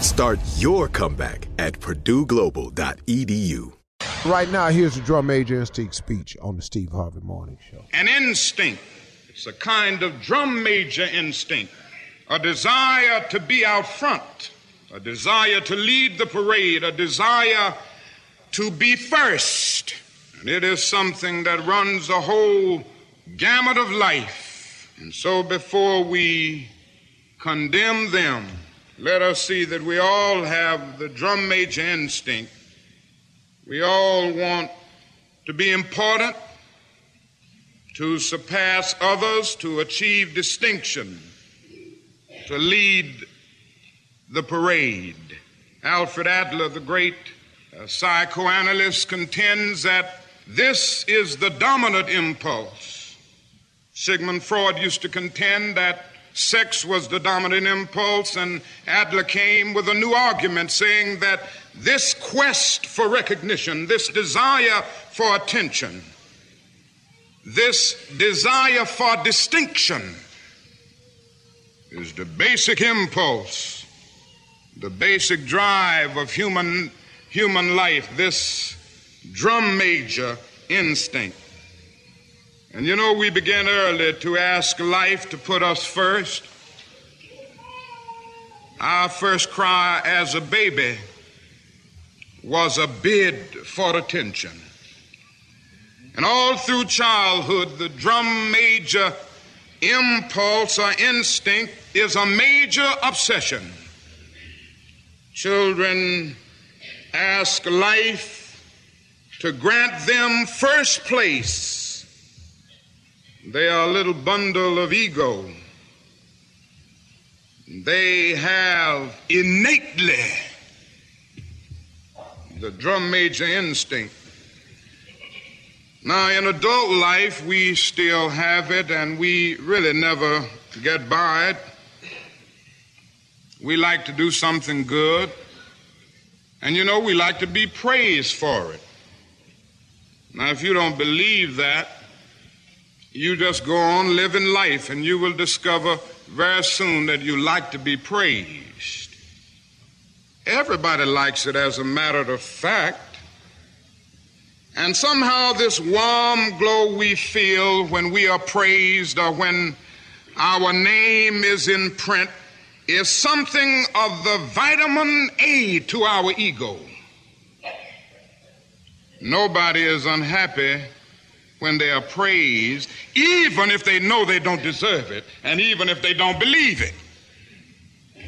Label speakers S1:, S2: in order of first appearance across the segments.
S1: Start your comeback at purdueglobal.edu.
S2: Right now, here's the drum major instinct speech on the Steve Harvey Morning Show.
S3: An instinct. It's a kind of drum major instinct, a desire to be out front, a desire to lead the parade, a desire to be first. And it is something that runs the whole gamut of life. And so before we condemn them, let us see that we all have the drum major instinct. We all want to be important, to surpass others, to achieve distinction, to lead the parade. Alfred Adler, the great uh, psychoanalyst, contends that this is the dominant impulse. Sigmund Freud used to contend that sex was the dominant impulse, and Adler came with a new argument saying that this quest for recognition, this desire for attention, this desire for distinction is the basic impulse, the basic drive of human, human life, this drum major instinct. And you know, we begin early to ask life to put us first. Our first cry as a baby was a bid for attention. And all through childhood, the drum major impulse or instinct is a major obsession. Children ask life to grant them first place they are a little bundle of ego. They have innately the drum major instinct. Now, in adult life, we still have it, and we really never get by it. We like to do something good, and you know, we like to be praised for it. Now, if you don't believe that, You just go on living life and you will discover very soon that you like to be praised. Everybody likes it as a matter of fact. And somehow, this warm glow we feel when we are praised or when our name is in print is something of the vitamin A to our ego. Nobody is unhappy when they are praised, even if they know they don't deserve it, and even if they don't believe it.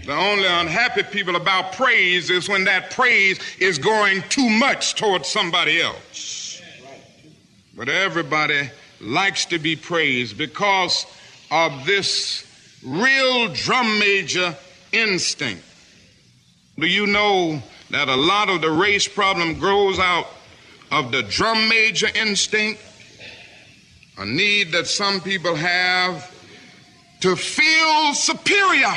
S3: The only unhappy people about praise is when that praise is going too much towards somebody else. But everybody likes to be praised because of this real drum major instinct. Do you know that a lot of the race problem grows out of the drum major instinct? A need that some people have to feel superior.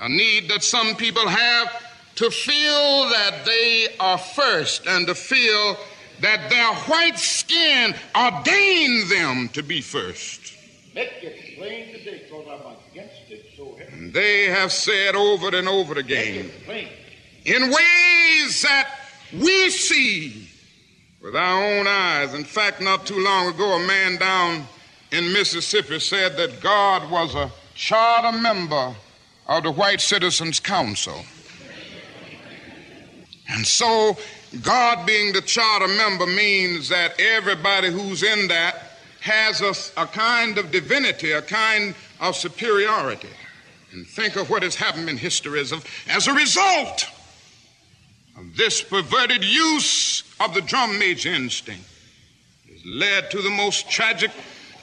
S3: A need that some people have to feel that they are first and to feel that their white skin ordained them to be first.
S4: Make it plain today, I'm against it so.
S3: They have said over and over again in ways that we see with our own eyes. In fact, not too long ago, a man down in Mississippi said that God was a charter member of the White Citizens Council. And so, God being the charter member means that everybody who's in that has a, a, kind of divinity, a kind of superiority. And think of what has happened in history as, as a result of this perverted use of the drum major instinct. Has led to the most tragic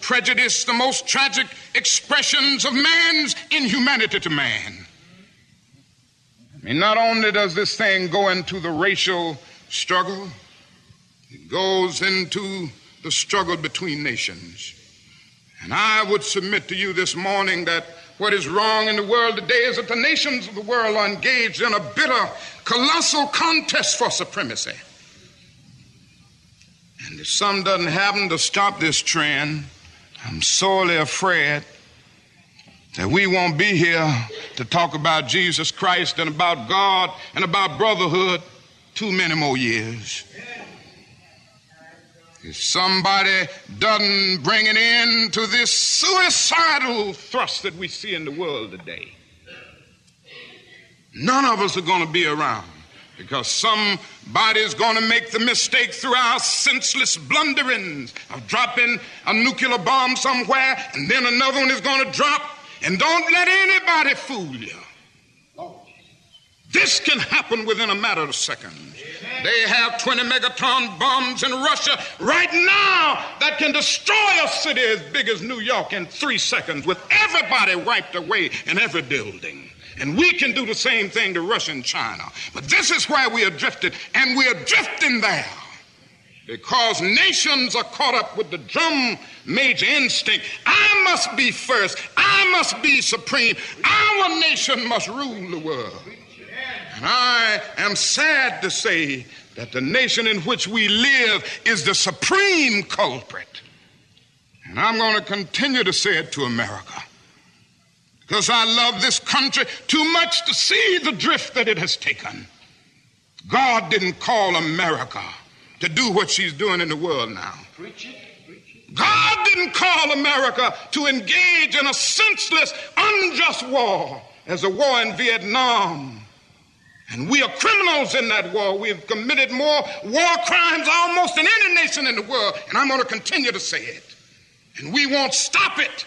S3: prejudice, the most tragic expressions of man's inhumanity to man. I mean, not only does this thing go into the racial struggle, it goes into the struggle between nations. And I would submit to you this morning that what is wrong in the world today is that the nations of the world are engaged in a bitter, colossal contest for supremacy. And if some doesn't happen to stop this trend, I'm sorely afraid that we won't be here to talk about Jesus Christ and about God and about brotherhood too many more years. If somebody doesn't bring an end to this suicidal thrust that we see in the world today, none of us are going to be around because somebody's going to make the mistake through our senseless blunderings of dropping a nuclear bomb somewhere and then another one is going to drop. And don't let anybody fool you. This can happen within a matter of seconds. They have 20 megaton bombs in Russia right now that can destroy a city as big as New York in three seconds with everybody wiped away in every building. And we can do the same thing to Russia and China. But this is where we are drifted, and we are drifting there because nations are caught up with the drum major instinct. I must be first, I must be supreme, our nation must rule the world. And I am sad to say that the nation in which we live is the supreme culprit. And I'm going to continue to say it to America because I love this country too much to see the drift that it has taken. God didn't call America to do what she's doing in the world now. Preach it. God didn't call America to engage in a senseless, unjust war as a war in Vietnam. And we are criminals in that war. We have committed more war crimes almost than any nation in the world. And I'm going to continue to say it. And we won't stop it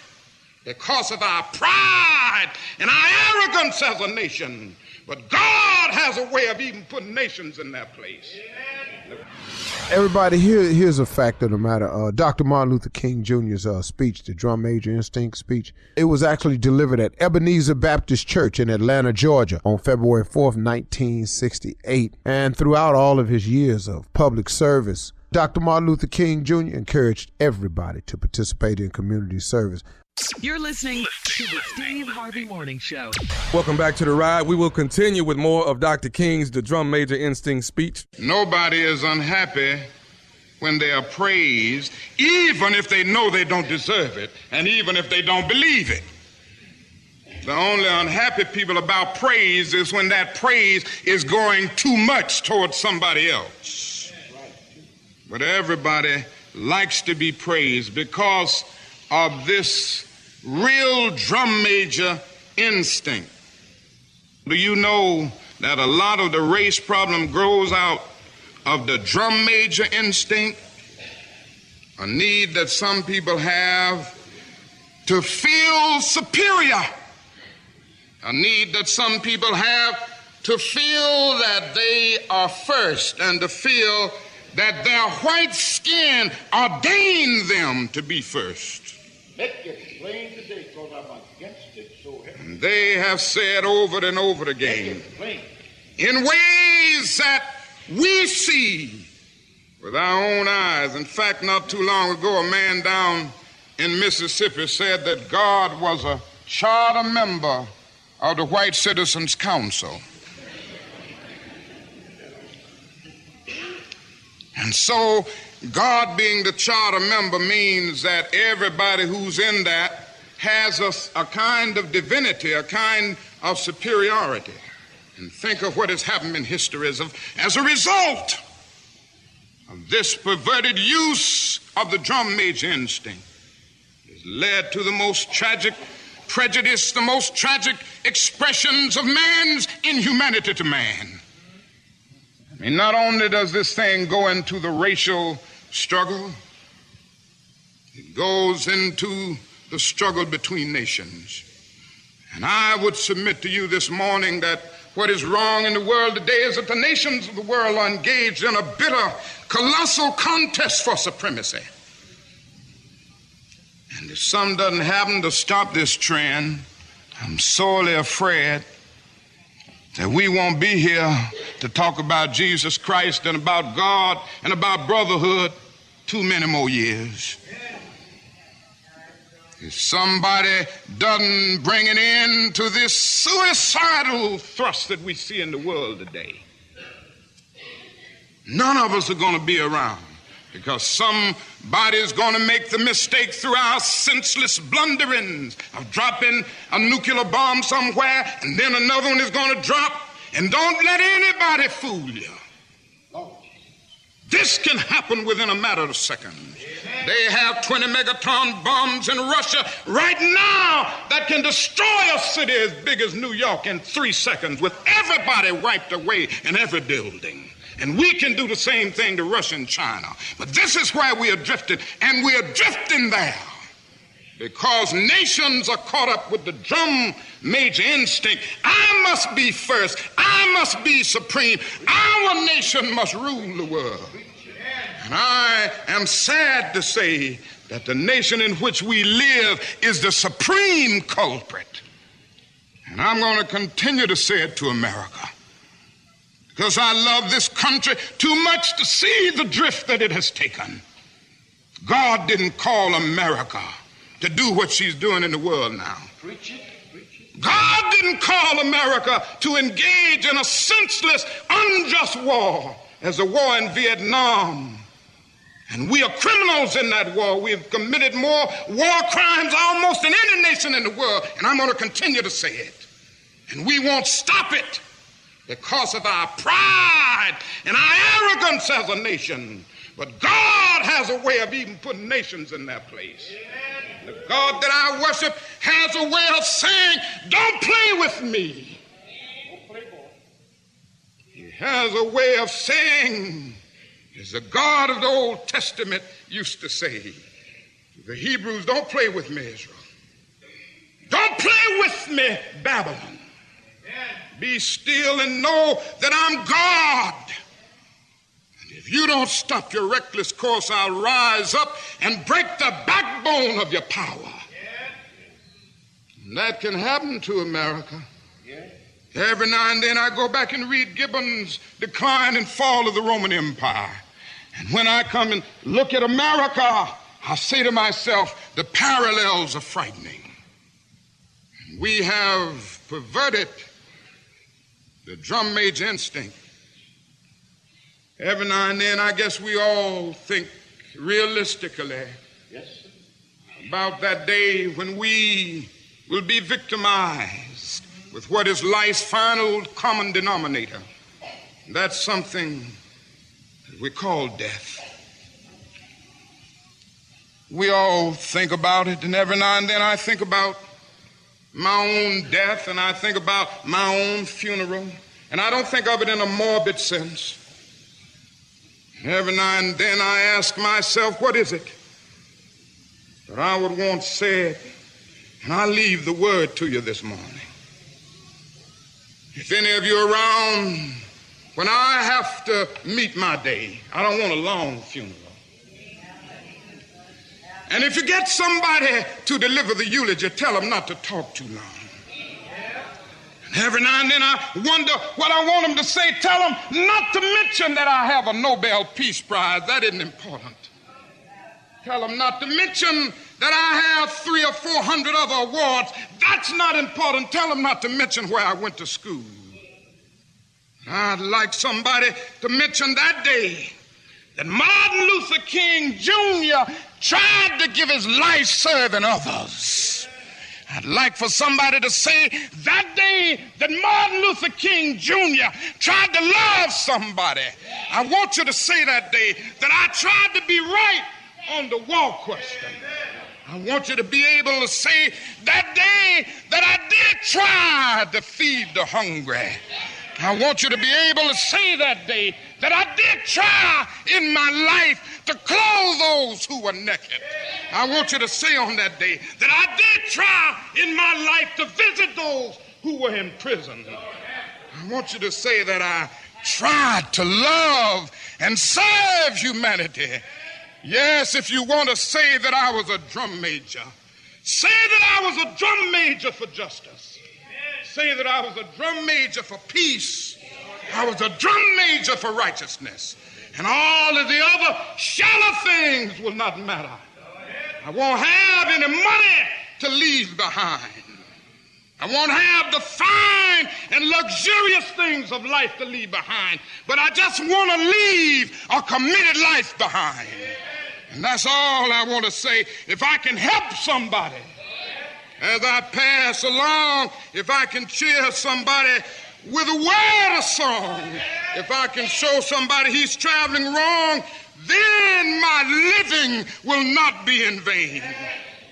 S3: because of our pride and our arrogance as a nation. But God has a way of even putting nations in their place.
S2: Everybody, here, here's a fact of the matter. Uh, Dr. Martin Luther King Jr.'s uh, speech, the Drum Major Instinct speech, it was actually delivered at Ebenezer Baptist Church in Atlanta, Georgia on February 4th, 1968. And throughout all of his years of public service, Dr. Martin Luther King Jr. encouraged everybody to participate in community service.
S5: You're listening to the Steve Harvey Morning Show.
S6: Welcome back to the ride. We will continue with more of Dr. King's The Drum Major Instinct speech.
S3: Nobody is unhappy when they are praised, even if they know they don't deserve it, and even if they don't believe it. The only unhappy people about praise is when that praise is going too much towards somebody else. But everybody likes to be praised because of this real drum major instinct. Do you know that a lot of the race problem grows out of the drum major instinct? A need that some people have to feel superior a need that some people have to feel that they are first and to feel that their white skin ordained them to be first. And they have said over and over again in ways that we see with our own eyes. In fact, not too long ago, a man down in Mississippi said that God was a charter member of the White Citizens Council. And so, God being the charter member means that everybody who's in that has a, a, kind of divinity, a kind of superiority. And think of what has happened in history as, as a result of this perverted use of the drum major instinct. Has led to the most tragic prejudice, the most tragic expressions of man's inhumanity to man. I mean, not only does this thing go into the racial struggle, it goes into the struggle between nations. And I would submit to you this morning that what is wrong in the world today is that the nations of the world are engaged in a bitter, colossal contest for supremacy. And if some doesn't happen to stop this trend, I'm sorely afraid that we won't be here to talk about Jesus Christ and about God and about brotherhood too many more years. If somebody doesn't bring an end to this suicidal thrust that we see in the world today, none of us are going to be around because somebody's going to make the mistake through our senseless blunderings of dropping a nuclear bomb somewhere, and then another one is going to drop. And don't let anybody fool you. This can happen within a matter of seconds. They have 20 megaton bombs in Russia right now that can destroy a city as big as New York in three seconds with everybody wiped away in every building. And we can do the same thing to Russia and China. But this is where we are drifted, and we are drifting there because nations are caught up with the drum major instinct. I must be first. I must be supreme. Our nation must rule the world. And I am sad to say that the nation in which we live is the supreme culprit. And I'm going to continue to say it to America because I love this country too much to see the drift that it has taken. God didn't call America to do what she's doing in the world now. God didn't call America to engage in a senseless, unjust war as the war in Vietnam. And we are criminals in that war. We have committed more war crimes almost than any nation in the world. And I'm going to continue to say it. And we won't stop it because of our pride and our arrogance as a nation. But God has a way of even putting nations in their place. The God that I worship has a way of saying, Don't play with me. He has a way of saying, as the God of the Old Testament used to say, the Hebrews, don't play with me, Israel. Don't play with me, Babylon. Be still and know that I'm God. And if you don't stop your reckless course, I'll rise up and break the backbone of your power. And that can happen to America. Every now and then I go back and read Gibbon's Decline and Fall of the Roman Empire. And when I come and look at America, I say to myself, the parallels are frightening. We have perverted the drum major instinct. Every now and then, I guess we all think realistically
S4: Yes,
S3: about that day when we will be victimized with what is life's final common denominator. That's something that we call death. We all think about it, and every now and then I think about my own death and I think about my own funeral, and I don't think of it in a morbid sense. Every now and then I ask myself, what is it that I would want said? And I leave the word to you this morning. If any of you around when I have to meet my day, I don't want a long funeral. And if you get somebody to deliver the eulogy, tell them not to talk too long. And every now and then I wonder what I want them to say. Tell them not to mention that I have a Nobel Peace Prize. That isn't important. Tell them not to mention that I have three or four hundred other awards. That's not important. Tell them not to mention where I went to school. I'd like somebody to mention that day that Martin Luther King Jr. tried to give his life serving others. I'd like for somebody to say that day that Martin Luther King Jr. tried to love somebody. I want you to say that day that I tried to be right on the wall question. I want you to be able to say that day that I did try to feed the hungry. I want you to be able to say that day that I did try in my life to clothe those who were naked. I want you to say on that day that I did try in my life to visit those who were in prison. I want you to say that I tried to love and serve humanity. Yes, if you want to say that I was a drum major, say that I was a drum major for justice. Say that I was a drum major for peace. I was a drum major for righteousness. And all of the other shallow things will not matter. I won't have any money to leave behind. I won't have the fine and luxurious things of life to leave behind. But I just want to leave a committed life behind. And that's all I want to say. If I can help somebody as I pass along, if I can cheer somebody with a word of song, if I can show somebody he's traveling wrong, then my living will not be in vain.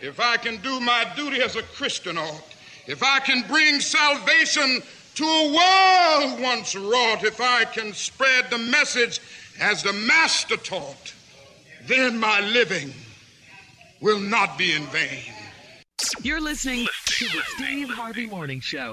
S3: If I can do my duty as a Christian ought, if I can bring salvation to a world once wrought, if I can spread the message as the Master taught, then my living will not be in vain.
S5: You're listening to the Steve Harvey Morning Show.